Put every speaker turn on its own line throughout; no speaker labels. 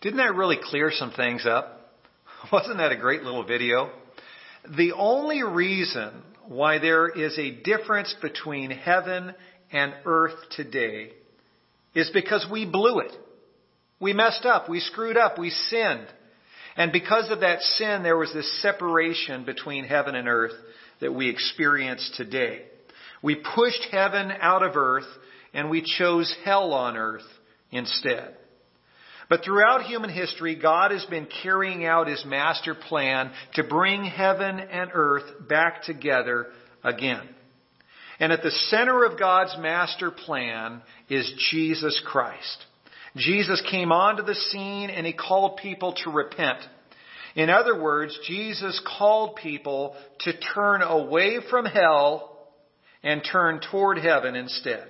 Didn't that really clear some things up? Wasn't that a great little video? The only reason why there is a difference between heaven and earth today is because we blew it. We messed up. We screwed up. We sinned. And because of that sin, there was this separation between heaven and earth that we experience today. We pushed heaven out of earth and we chose hell on earth instead. But throughout human history, God has been carrying out His master plan to bring heaven and earth back together again. And at the center of God's master plan is Jesus Christ. Jesus came onto the scene and He called people to repent. In other words, Jesus called people to turn away from hell and turn toward heaven instead.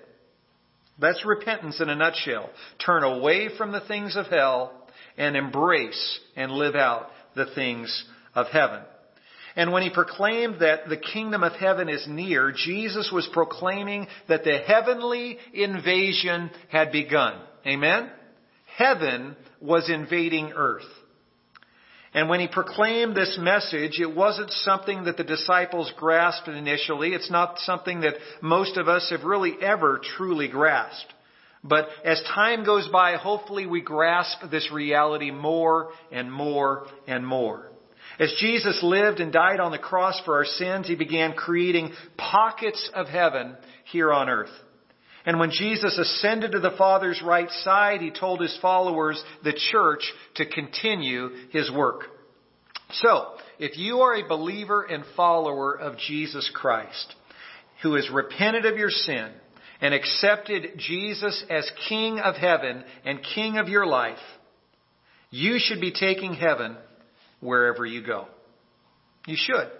That's repentance in a nutshell. Turn away from the things of hell and embrace and live out the things of heaven. And when he proclaimed that the kingdom of heaven is near, Jesus was proclaiming that the heavenly invasion had begun. Amen? Heaven was invading earth. And when he proclaimed this message, it wasn't something that the disciples grasped initially. It's not something that most of us have really ever truly grasped. But as time goes by, hopefully we grasp this reality more and more and more. As Jesus lived and died on the cross for our sins, he began creating pockets of heaven here on earth. And when Jesus ascended to the Father's right side, he told his followers, the church, to continue his work. So, if you are a believer and follower of Jesus Christ, who has repented of your sin and accepted Jesus as King of heaven and King of your life, you should be taking heaven wherever you go. You should.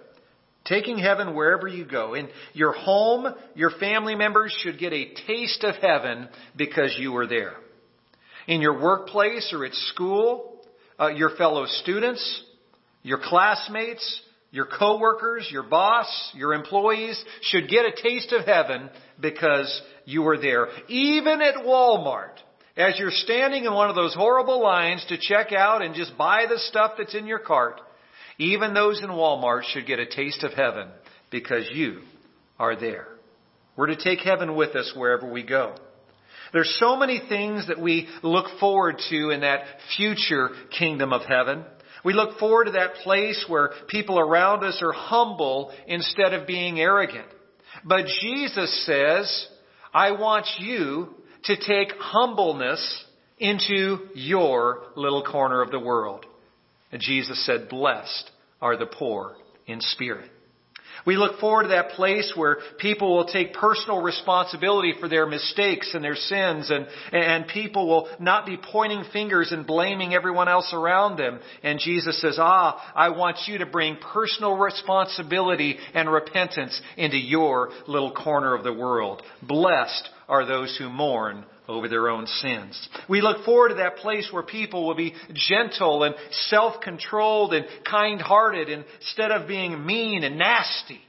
Taking heaven wherever you go. In your home, your family members should get a taste of heaven because you were there. In your workplace or at school, uh, your fellow students, your classmates, your coworkers, your boss, your employees should get a taste of heaven because you were there. Even at Walmart, as you're standing in one of those horrible lines to check out and just buy the stuff that's in your cart, even those in Walmart should get a taste of heaven because you are there. We're to take heaven with us wherever we go. There's so many things that we look forward to in that future kingdom of heaven. We look forward to that place where people around us are humble instead of being arrogant. But Jesus says, I want you to take humbleness into your little corner of the world. And Jesus said, blessed are the poor in spirit. We look forward to that place where people will take personal responsibility for their mistakes and their sins and, and people will not be pointing fingers and blaming everyone else around them. And Jesus says, ah, I want you to bring personal responsibility and repentance into your little corner of the world. Blessed are those who mourn over their own sins. We look forward to that place where people will be gentle and self-controlled and kind-hearted instead of being mean and nasty.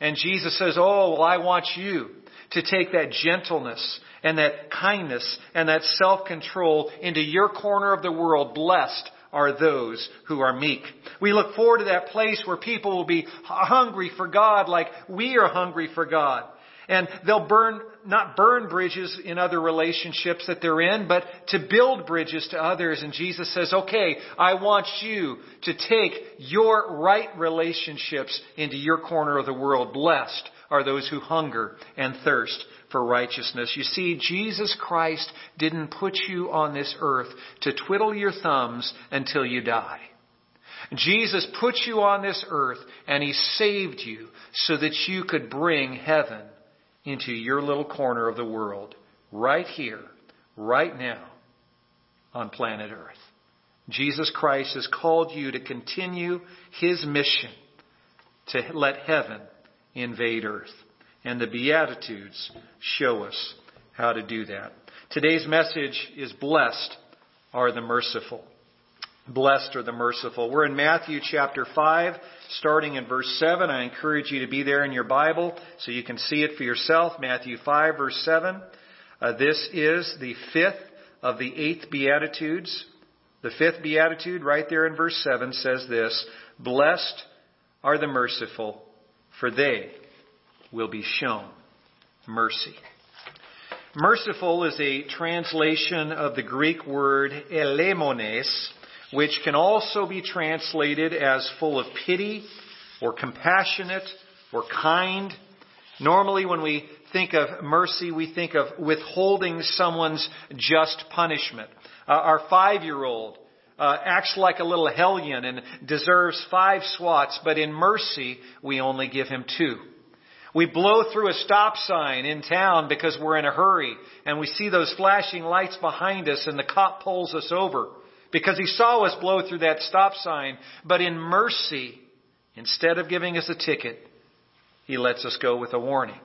And Jesus says, Oh, well, I want you to take that gentleness and that kindness and that self-control into your corner of the world. Blessed are those who are meek. We look forward to that place where people will be hungry for God like we are hungry for God. And they'll burn, not burn bridges in other relationships that they're in, but to build bridges to others. And Jesus says, okay, I want you to take your right relationships into your corner of the world. Blessed are those who hunger and thirst for righteousness. You see, Jesus Christ didn't put you on this earth to twiddle your thumbs until you die. Jesus put you on this earth and He saved you so that you could bring heaven into your little corner of the world, right here, right now, on planet Earth. Jesus Christ has called you to continue His mission to let heaven invade earth. And the Beatitudes show us how to do that. Today's message is blessed are the merciful. Blessed are the merciful. We're in Matthew chapter 5, starting in verse 7. I encourage you to be there in your Bible so you can see it for yourself. Matthew 5, verse 7. Uh, this is the fifth of the eighth Beatitudes. The fifth beatitude, right there in verse 7, says this Blessed are the merciful, for they will be shown mercy. Merciful is a translation of the Greek word eleemones, which can also be translated as full of pity or compassionate or kind. Normally when we think of mercy, we think of withholding someone's just punishment. Uh, our five-year-old uh, acts like a little hellion and deserves five swats, but in mercy, we only give him two. We blow through a stop sign in town because we're in a hurry and we see those flashing lights behind us and the cop pulls us over because he saw us blow through that stop sign. But in mercy, instead of giving us a ticket, he lets us go with a warning.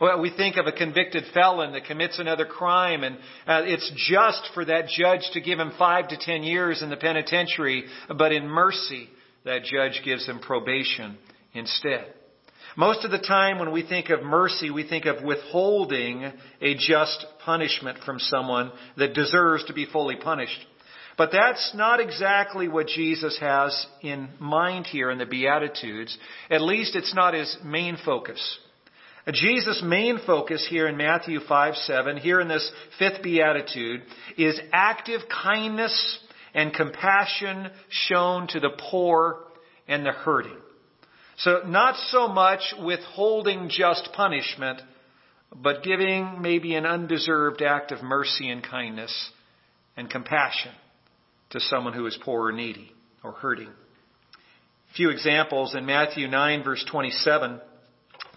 Well, we think of a convicted felon that commits another crime and uh, it's just for that judge to give him five to ten years in the penitentiary, but in mercy, that judge gives him probation instead. Most of the time when we think of mercy, we think of withholding a just punishment from someone that deserves to be fully punished. But that's not exactly what Jesus has in mind here in the Beatitudes. At least it's not his main focus. Jesus' main focus here in Matthew 5 7, here in this fifth beatitude, is active kindness and compassion shown to the poor and the hurting. So not so much withholding just punishment, but giving maybe an undeserved act of mercy and kindness and compassion to someone who is poor or needy or hurting. A few examples in Matthew 9 verse 27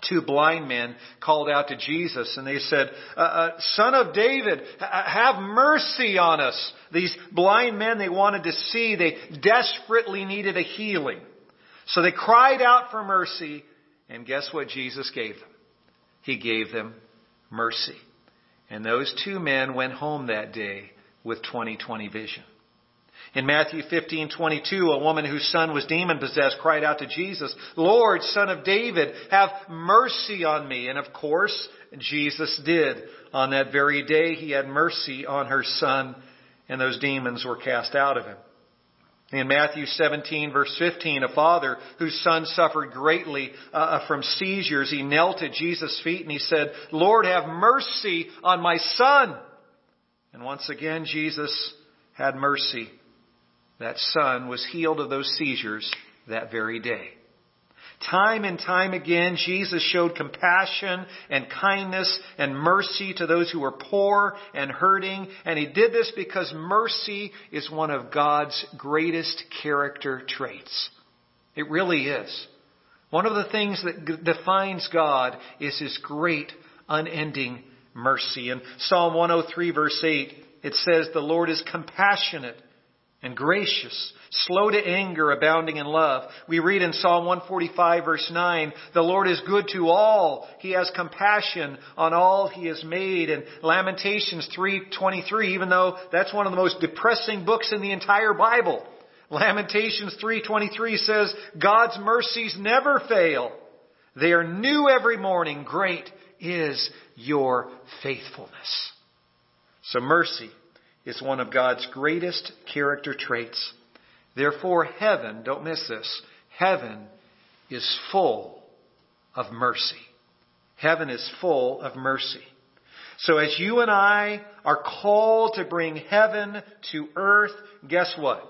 two blind men called out to Jesus and they said, uh, uh, Son of David, have mercy on us. These blind men, they wanted to see, they desperately needed a healing. So they cried out for mercy, and guess what Jesus gave them? He gave them mercy. And those two men went home that day with 20/20 vision. In Matthew 15:22, a woman whose son was demon possessed cried out to Jesus, "Lord, son of David, have mercy on me." And of course, Jesus did. On that very day, he had mercy on her son, and those demons were cast out of him. In Matthew 17 verse 15, a father whose son suffered greatly uh, uh, from seizures, he knelt at Jesus' feet and he said, Lord, have mercy on my son. And once again, Jesus had mercy. That son was healed of those seizures that very day. Time and time again, Jesus showed compassion and kindness and mercy to those who were poor and hurting. And he did this because mercy is one of God's greatest character traits. It really is. One of the things that defines God is his great unending mercy. In Psalm 103 verse 8, it says, the Lord is compassionate and gracious, slow to anger, abounding in love. We read in Psalm 145 verse 9, the Lord is good to all. He has compassion on all he has made. And Lamentations 3.23, even though that's one of the most depressing books in the entire Bible. Lamentations 3.23 says, God's mercies never fail. They are new every morning. Great is your faithfulness. So mercy is one of God's greatest character traits. Therefore, heaven, don't miss this, heaven is full of mercy. Heaven is full of mercy. So as you and I are called to bring heaven to earth, guess what?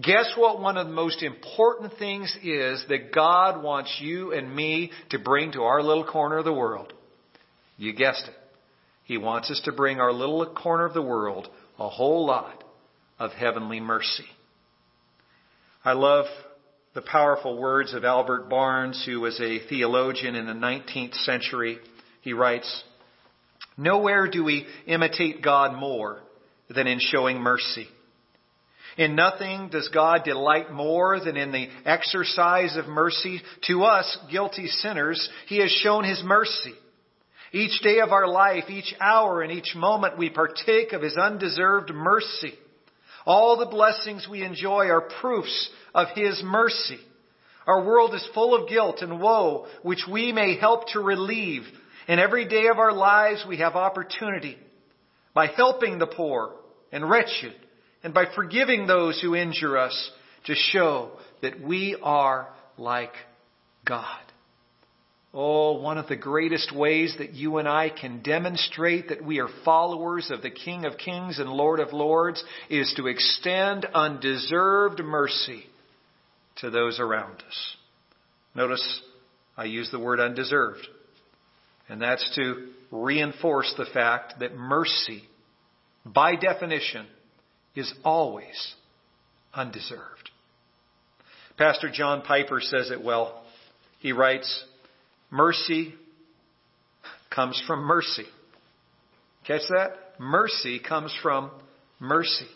Guess what one of the most important things is that God wants you and me to bring to our little corner of the world? You guessed it. He wants us to bring our little corner of the world a whole lot of heavenly mercy. I love the powerful words of Albert Barnes, who was a theologian in the 19th century. He writes, Nowhere do we imitate God more than in showing mercy. In nothing does God delight more than in the exercise of mercy. To us, guilty sinners, He has shown His mercy. Each day of our life, each hour and each moment, we partake of His undeserved mercy. All the blessings we enjoy are proofs of His mercy. Our world is full of guilt and woe, which we may help to relieve. And every day of our lives, we have opportunity by helping the poor and wretched and by forgiving those who injure us to show that we are like God. Oh, one of the greatest ways that you and I can demonstrate that we are followers of the King of Kings and Lord of Lords is to extend undeserved mercy to those around us. Notice I use the word undeserved. And that's to reinforce the fact that mercy, by definition, is always undeserved. Pastor John Piper says it well. He writes, Mercy comes from mercy. Catch that? Mercy comes from mercy.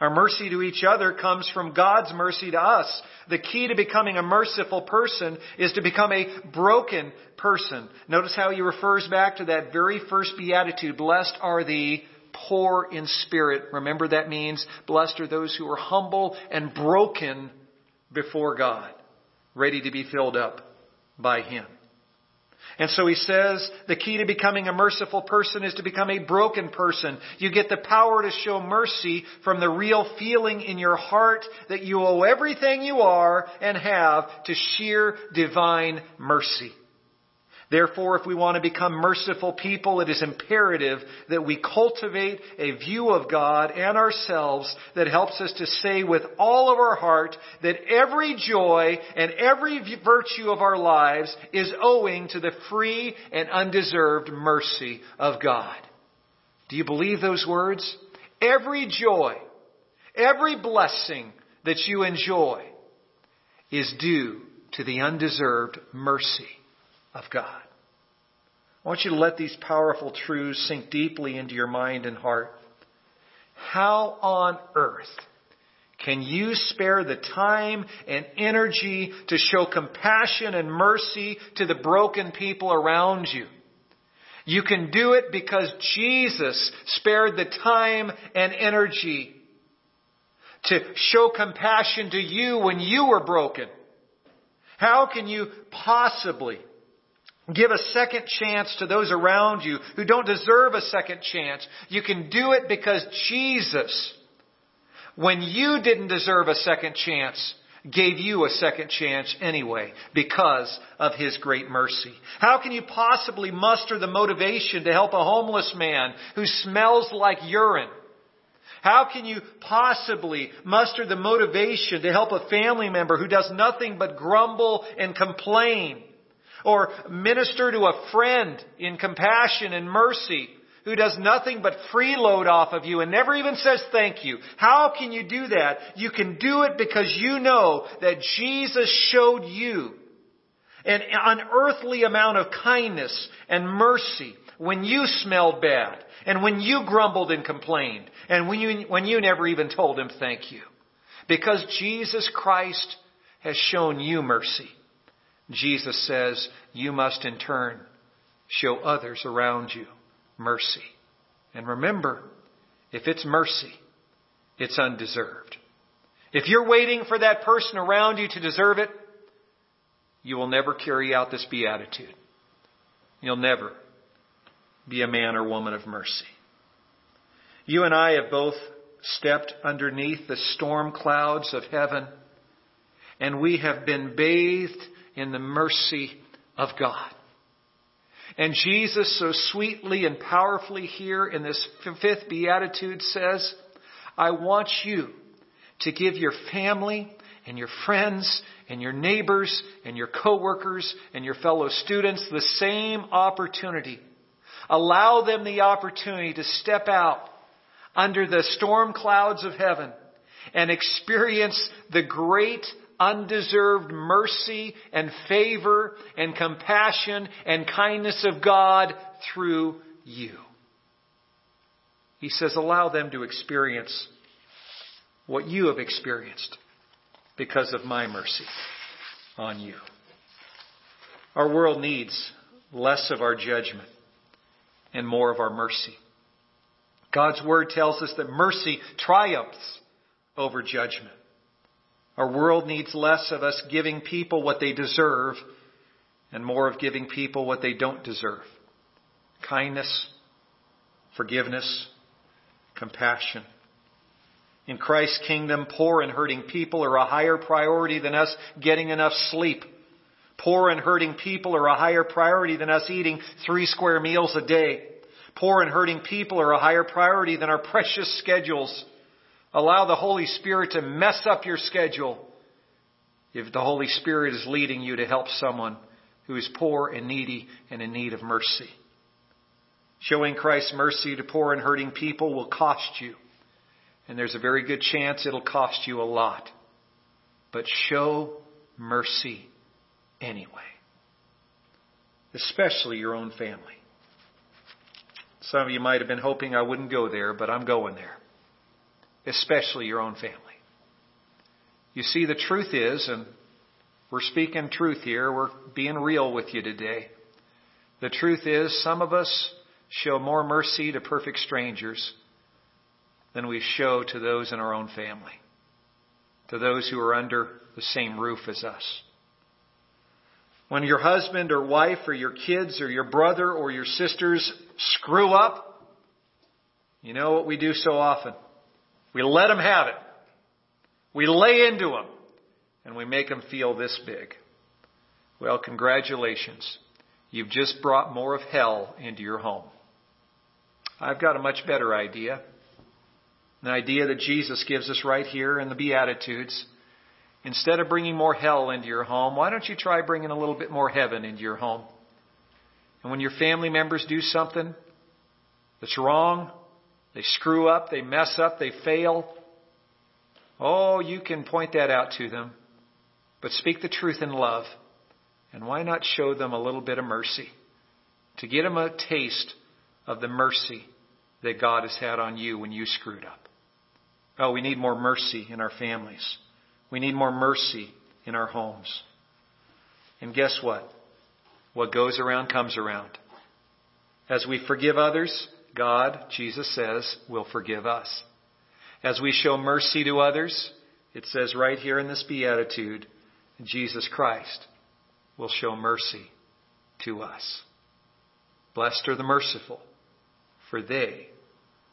Our mercy to each other comes from God's mercy to us. The key to becoming a merciful person is to become a broken person. Notice how he refers back to that very first beatitude. Blessed are the poor in spirit. Remember that means blessed are those who are humble and broken before God, ready to be filled up by Him. And so he says the key to becoming a merciful person is to become a broken person. You get the power to show mercy from the real feeling in your heart that you owe everything you are and have to sheer divine mercy. Therefore, if we want to become merciful people, it is imperative that we cultivate a view of God and ourselves that helps us to say with all of our heart that every joy and every virtue of our lives is owing to the free and undeserved mercy of God. Do you believe those words? Every joy, every blessing that you enjoy is due to the undeserved mercy of God. I want you to let these powerful truths sink deeply into your mind and heart. How on earth can you spare the time and energy to show compassion and mercy to the broken people around you? You can do it because Jesus spared the time and energy to show compassion to you when you were broken. How can you possibly Give a second chance to those around you who don't deserve a second chance. You can do it because Jesus, when you didn't deserve a second chance, gave you a second chance anyway because of His great mercy. How can you possibly muster the motivation to help a homeless man who smells like urine? How can you possibly muster the motivation to help a family member who does nothing but grumble and complain? Or minister to a friend in compassion and mercy who does nothing but freeload off of you and never even says thank you. How can you do that? You can do it because you know that Jesus showed you an unearthly amount of kindness and mercy when you smelled bad and when you grumbled and complained and when you, when you never even told him thank you. Because Jesus Christ has shown you mercy. Jesus says, you must in turn show others around you mercy. And remember, if it's mercy, it's undeserved. If you're waiting for that person around you to deserve it, you will never carry out this beatitude. You'll never be a man or woman of mercy. You and I have both stepped underneath the storm clouds of heaven, and we have been bathed in the mercy of God. And Jesus so sweetly and powerfully here in this fifth beatitude says, I want you to give your family and your friends and your neighbors and your coworkers and your fellow students the same opportunity. Allow them the opportunity to step out under the storm clouds of heaven and experience the great undeserved mercy and favor and compassion and kindness of God through you. He says, allow them to experience what you have experienced because of my mercy on you. Our world needs less of our judgment and more of our mercy. God's Word tells us that mercy triumphs over judgment. Our world needs less of us giving people what they deserve and more of giving people what they don't deserve. Kindness, forgiveness, compassion, In Christ's kingdom, poor and hurting people are a higher priority than us getting enough sleep. Poor and hurting people are a higher priority than us eating three square meals a day. Poor and hurting people are a higher priority than our precious schedules. Allow the Holy Spirit to mess up your schedule if the Holy Spirit is leading you to help someone who is poor and needy and in need of mercy. Showing Christ's mercy to poor and hurting people will cost you. And there's a very good chance it'll cost you a lot. But show mercy anyway. Especially your own family. Some of you might have been hoping I wouldn't go there, but I'm going there. Especially your own family. You see, the truth is, and we're speaking truth here, we're being real with you today. The truth is, some of us show more mercy to perfect strangers than we show to those in our own family, to those who are under the same roof as us. When your husband or wife or your kids or your brother or your sisters screw up, you know what we do so often? We let them have it. We lay into them and we make them feel this big. Well, congratulations. You've just brought more of hell into your home. I've got a much better idea. An idea that Jesus gives us right here in the Beatitudes. Instead of bringing more hell into your home, why don't you try bringing a little bit more heaven into your home? And when your family members do something that's wrong, they screw up, they mess up, they fail, oh, you can point that out to them. But speak the truth in love. And why not show them a little bit of mercy? To get them a taste of the mercy that God has had on you when you screwed up. Oh, we need more mercy in our families. We need more mercy in our homes. And guess what? What goes around comes around. As we forgive others, God, Jesus says, will forgive us. As we show mercy to others, it says right here in this beatitude, Jesus Christ will show mercy to us. Blessed are the merciful, for they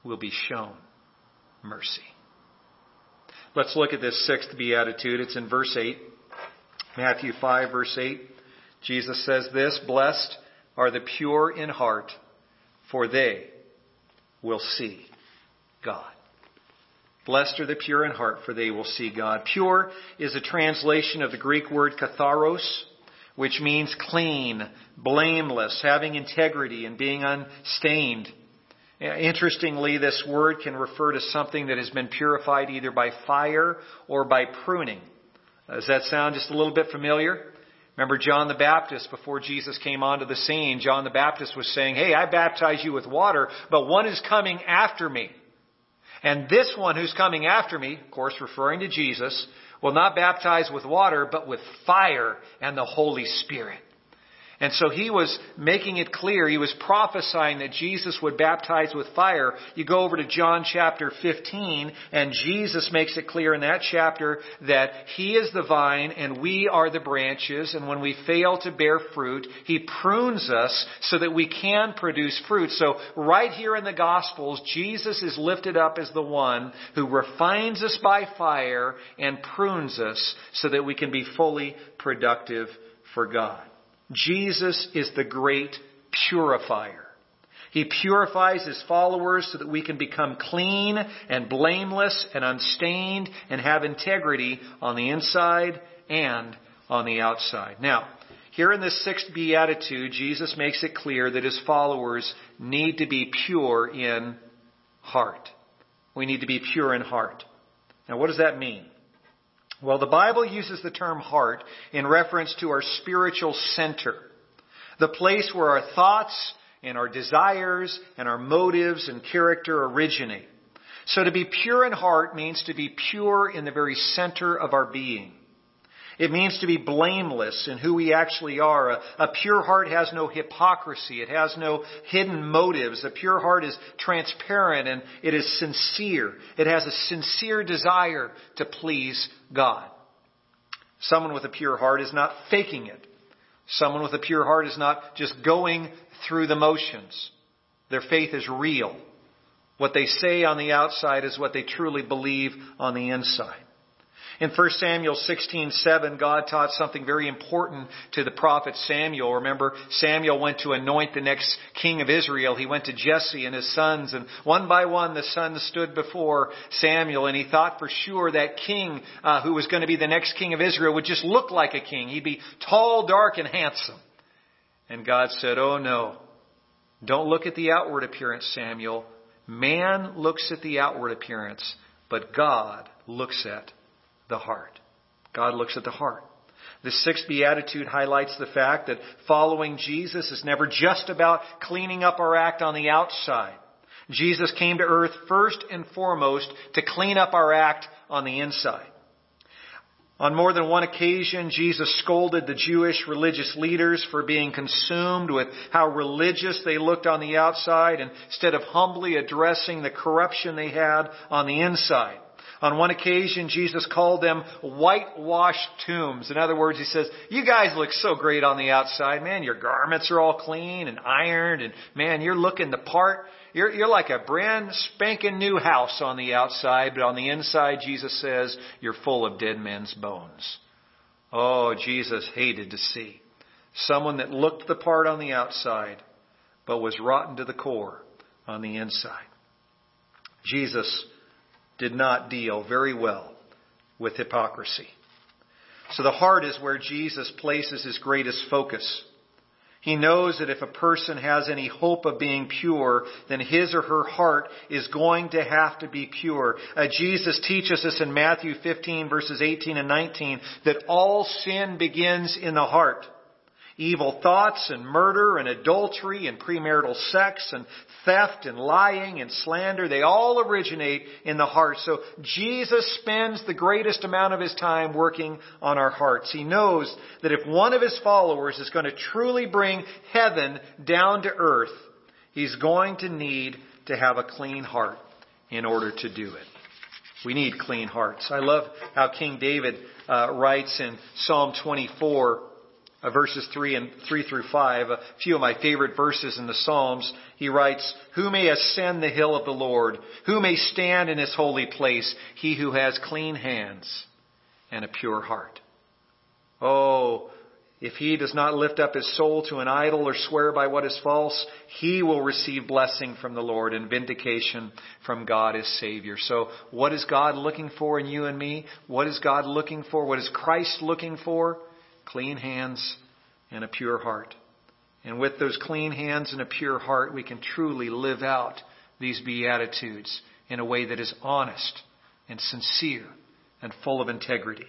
will be shown mercy. Let's look at this sixth beatitude. It's in verse 8. Matthew 5, verse 8. Jesus says this Blessed are the pure in heart, for they will see God. Blessed are the pure in heart, for they will see God. Pure is a translation of the Greek word katharos, which means clean, blameless, having integrity, and being unstained. Interestingly, this word can refer to something that has been purified either by fire or by pruning. Does that sound just a little bit familiar? Remember John the Baptist before Jesus came onto the scene? John the Baptist was saying, Hey, I baptize you with water, but one is coming after me. And this one who's coming after me, of course referring to Jesus, will not baptize with water, but with fire and the Holy Spirit. And so he was making it clear, he was prophesying that Jesus would baptize with fire. You go over to John chapter 15, and Jesus makes it clear in that chapter that he is the vine and we are the branches, and when we fail to bear fruit, he prunes us so that we can produce fruit. So right here in the Gospels, Jesus is lifted up as the one who refines us by fire and prunes us so that we can be fully productive for God. Jesus is the great purifier. He purifies his followers so that we can become clean and blameless and unstained and have integrity on the inside and on the outside. Now, here in this sixth beatitude, Jesus makes it clear that his followers need to be pure in heart. We need to be pure in heart. Now, what does that mean? Well, the Bible uses the term heart in reference to our spiritual center, the place where our thoughts and our desires and our motives and character originate. So to be pure in heart means to be pure in the very center of our being. It means to be blameless in who we actually are. A, a, pure heart has no hypocrisy. It has no hidden motives. A pure heart is transparent and it is sincere. It has a sincere desire to please God. Someone with a pure heart is not faking it. Someone with a pure heart is not just going through the motions. Their faith is real. What they say on the outside is what they truly believe on the inside. In 1 Samuel 16:7, God taught something very important to the prophet Samuel. Remember, Samuel went to anoint the next king of Israel. He went to Jesse and his sons, and one by one the sons stood before Samuel, and he thought for sure that king uh, who was going to be the next king of Israel would just look like a king. He'd be tall, dark, and handsome. And God said, "Oh no, don't look at the outward appearance, Samuel. Man looks at the outward appearance, but God looks at the heart. God looks at the heart. The sixth beatitude highlights the fact that following Jesus is never just about cleaning up our act on the outside. Jesus came to earth first and foremost to clean up our act on the inside. On more than one occasion, Jesus scolded the Jewish religious leaders for being consumed with how religious they looked on the outside instead of humbly addressing the corruption they had on the inside. On one occasion, Jesus called them whitewashed tombs. In other words, he says, you guys look so great on the outside. Man, your garments are all clean and ironed and man, you're looking the part. You're, you're like a brand spanking new house on the outside, but on the inside, Jesus says, you're full of dead men's bones. Oh, Jesus hated to see someone that looked the part on the outside, but was rotten to the core on the inside. Jesus did not deal very well with hypocrisy. So the heart is where Jesus places his greatest focus. He knows that if a person has any hope of being pure, then his or her heart is going to have to be pure. Uh, Jesus teaches us in Matthew 15 verses 18 and 19 that all sin begins in the heart. Evil thoughts and murder and adultery and premarital sex and theft and lying and slander, they all originate in the heart. So Jesus spends the greatest amount of his time working on our hearts. He knows that if one of his followers is going to truly bring heaven down to earth, he's going to need to have a clean heart in order to do it. We need clean hearts. I love how King David uh, writes in Psalm 24, uh, verses 3 and 3 through 5, a few of my favorite verses in the Psalms. He writes, Who may ascend the hill of the Lord? Who may stand in his holy place? He who has clean hands and a pure heart. Oh, if he does not lift up his soul to an idol or swear by what is false, he will receive blessing from the Lord and vindication from God his Savior. So what is God looking for in you and me? What is God looking for? What is Christ looking for? Clean hands and a pure heart. And with those clean hands and a pure heart, we can truly live out these Beatitudes in a way that is honest and sincere and full of integrity.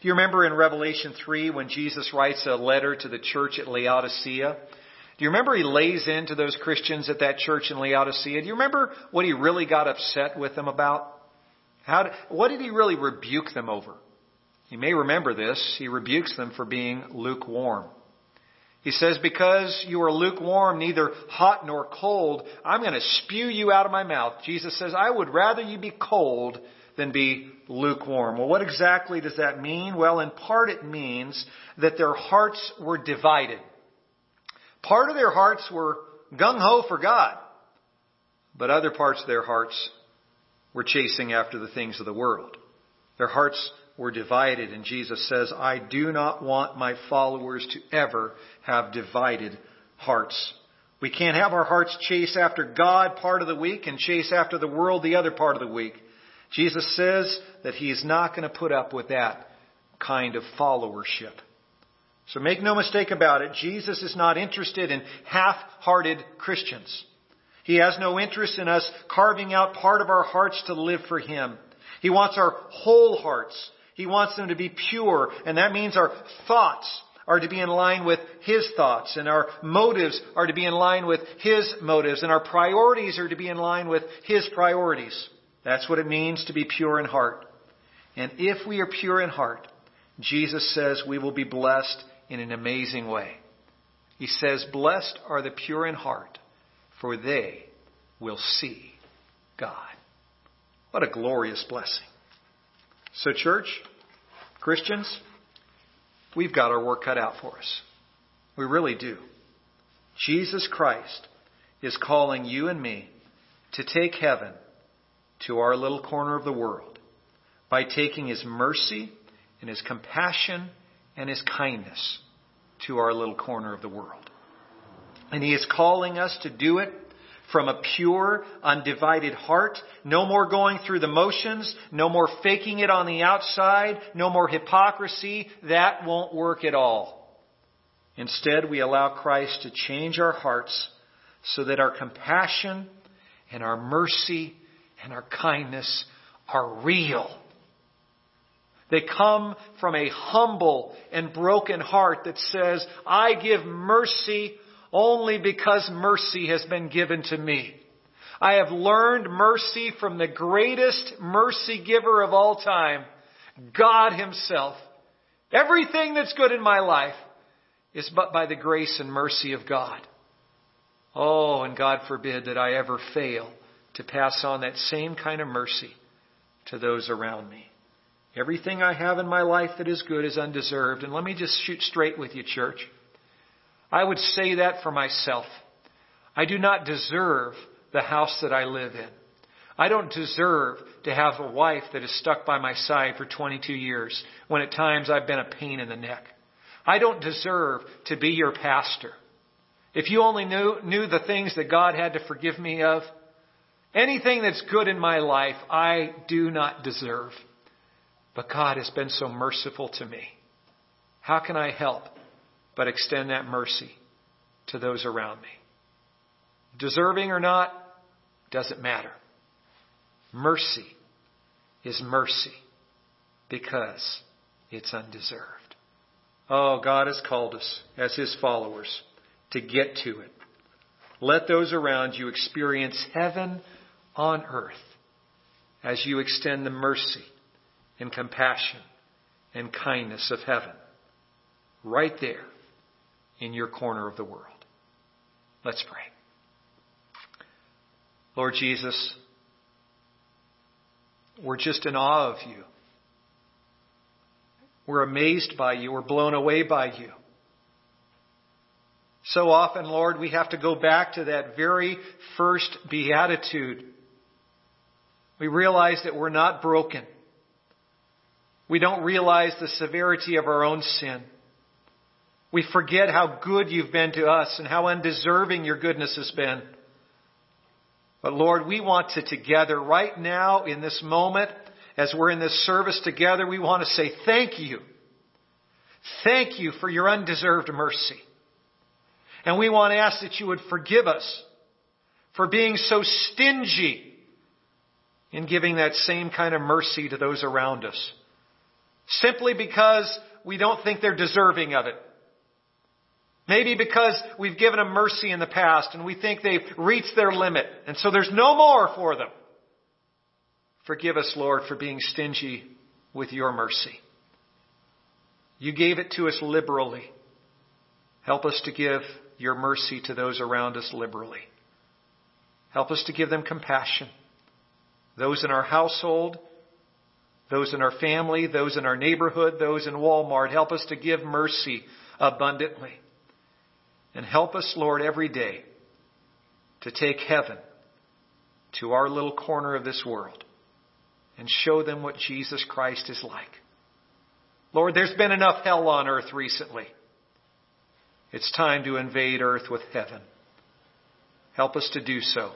Do you remember in Revelation 3 when Jesus writes a letter to the church at Laodicea? Do you remember he lays into those Christians at that church in Laodicea? Do you remember what he really got upset with them about? How what did he really rebuke them over? You may remember this. He rebukes them for being lukewarm. He says, Because you are lukewarm, neither hot nor cold, I'm going to spew you out of my mouth. Jesus says, I would rather you be cold than be lukewarm. Well, what exactly does that mean? Well, in part it means that their hearts were divided. Part of their hearts were gung ho for God, but other parts of their hearts were chasing after the things of the world. Their hearts were divided. And Jesus says, I do not want my followers to ever have divided hearts. We can't have our hearts chase after God part of the week and chase after the world the other part of the week. Jesus says that he is not going to put up with that kind of followership. So make no mistake about it, Jesus is not interested in half-hearted Christians. He has no interest in us carving out part of our hearts to live for Him. He wants our whole hearts he wants them to be pure, and that means our thoughts are to be in line with His thoughts, and our motives are to be in line with His motives, and our priorities are to be in line with His priorities. That's what it means to be pure in heart. And if we are pure in heart, Jesus says we will be blessed in an amazing way. He says, Blessed are the pure in heart, for they will see God. What a glorious blessing. So, church, Christians, we've got our work cut out for us. We really do. Jesus Christ is calling you and me to take heaven to our little corner of the world by taking His mercy and His compassion and His kindness to our little corner of the world. And He is calling us to do it from a pure, undivided heart. No more going through the motions. No more faking it on the outside. No more hypocrisy. That won't work at all. Instead, we allow Christ to change our hearts so that our compassion and our mercy and our kindness are real. They come from a humble and broken heart that says, I give mercy only because mercy has been given to me. I have learned mercy from the greatest mercy giver of all time, God Himself. Everything that's good in my life is but by the grace and mercy of God. Oh, and God forbid that I ever fail to pass on that same kind of mercy to those around me. Everything I have in my life that is good is undeserved. And let me just shoot straight with you, church. I would say that for myself. I do not deserve the house that I live in. I don't deserve to have a wife that is stuck by my side for 22 years when at times I've been a pain in the neck. I don't deserve to be your pastor. If you only knew, knew the things that God had to forgive me of, anything that's good in my life, I do not deserve. But God has been so merciful to me. How can I help but extend that mercy to those around me? Deserving or not, doesn't matter. Mercy is mercy because it's undeserved. Oh, God has called us as His followers to get to it. Let those around you experience heaven on earth as you extend the mercy and compassion and kindness of heaven right there in your corner of the world. Let's pray. Lord Jesus, we're just in awe of you. We're amazed by you. We're blown away by you. So often, Lord, we have to go back to that very first beatitude. We realize that we're not broken. We don't realize the severity of our own sin. We forget how good you've been to us and how undeserving your goodness has been. But Lord, we want to together right now in this moment, as we're in this service together, we want to say thank you. Thank you for your undeserved mercy. And we want to ask that you would forgive us for being so stingy in giving that same kind of mercy to those around us. Simply because we don't think they're deserving of it. Maybe because we've given them mercy in the past and we think they've reached their limit and so there's no more for them. Forgive us, Lord, for being stingy with your mercy. You gave it to us liberally. Help us to give your mercy to those around us liberally. Help us to give them compassion. Those in our household, those in our family, those in our neighborhood, those in Walmart. Help us to give mercy abundantly. And help us, Lord, every day to take heaven to our little corner of this world and show them what Jesus Christ is like. Lord, there's been enough hell on earth recently. It's time to invade earth with heaven. Help us to do so,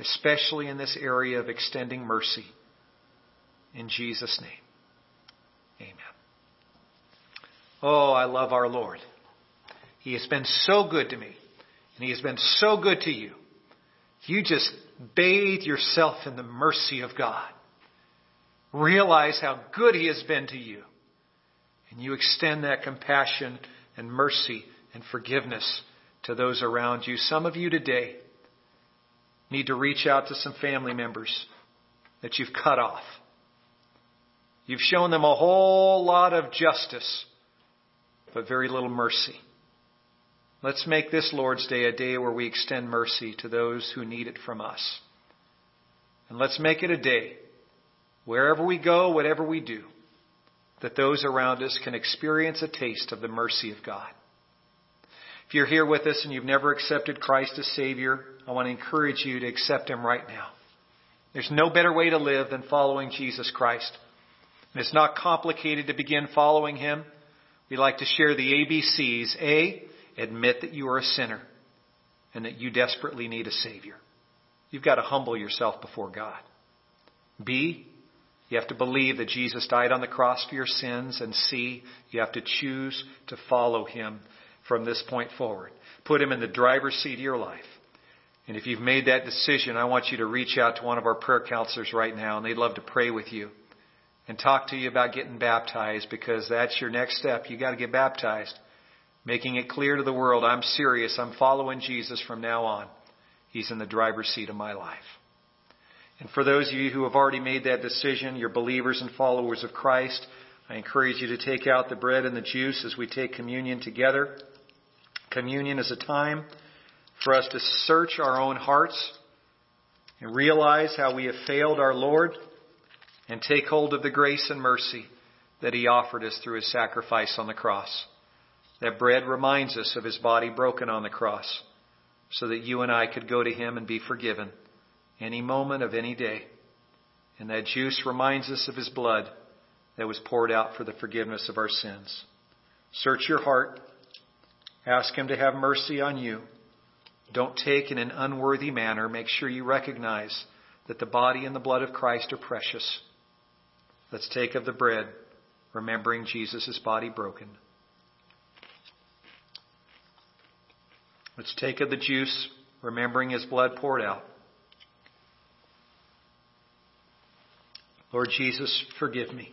especially in this area of extending mercy. In Jesus' name, amen. Oh, I love our Lord. He has been so good to me, and He has been so good to you. You just bathe yourself in the mercy of God. Realize how good He has been to you. And you extend that compassion and mercy and forgiveness to those around you. Some of you today need to reach out to some family members that you've cut off. You've shown them a whole lot of justice, but very little mercy. Let's make this Lord's Day a day where we extend mercy to those who need it from us. And let's make it a day, wherever we go, whatever we do, that those around us can experience a taste of the mercy of God. If you're here with us and you've never accepted Christ as Savior, I want to encourage you to accept Him right now. There's no better way to live than following Jesus Christ. And it's not complicated to begin following Him. We like to share the ABCs. A, admit that you are a sinner and that you desperately need a Savior. You've got to humble yourself before God. B, you have to believe that Jesus died on the cross for your sins. And C, you have to choose to follow Him from this point forward. Put Him in the driver's seat of your life. And if you've made that decision, I want you to reach out to one of our prayer counselors right now, and they'd love to pray with you and talk to you about getting baptized because that's your next step. You got to get baptized, making it clear to the world, I'm serious. I'm following Jesus from now on. He's in the driver's seat of my life. And for those of you who have already made that decision, you're believers and followers of Christ, I encourage you to take out the bread and the juice as we take communion together. Communion is a time for us to search our own hearts and realize how we have failed our Lord and take hold of the grace and mercy that He offered us through His sacrifice on the cross. That bread reminds us of His body broken on the cross so that you and I could go to Him and be forgiven any moment of any day. And that juice reminds us of His blood that was poured out for the forgiveness of our sins. Search your heart. Ask Him to have mercy on you. Don't take in an unworthy manner. Make sure you recognize that the body and the blood of Christ are precious. Let's take of the bread, remembering Jesus' body broken. Let's take of the juice, remembering his blood poured out. Lord Jesus, forgive me.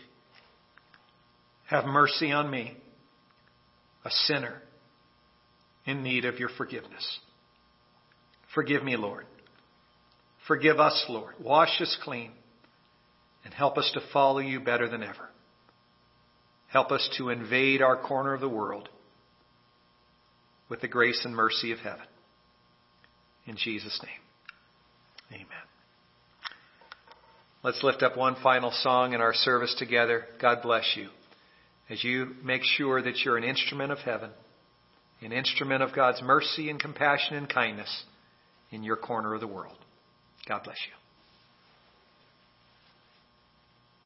Have mercy on me, a sinner in need of your forgiveness. Forgive me, Lord. Forgive us, Lord. Wash us clean and help us to follow you better than ever. Help us to invade our corner of the world with the grace and mercy of heaven. In Jesus' name, amen. Let's lift up one final song in our service together. God bless you as you make sure that you're an instrument of heaven, an instrument of God's mercy and compassion and kindness in your corner of the world. God bless you.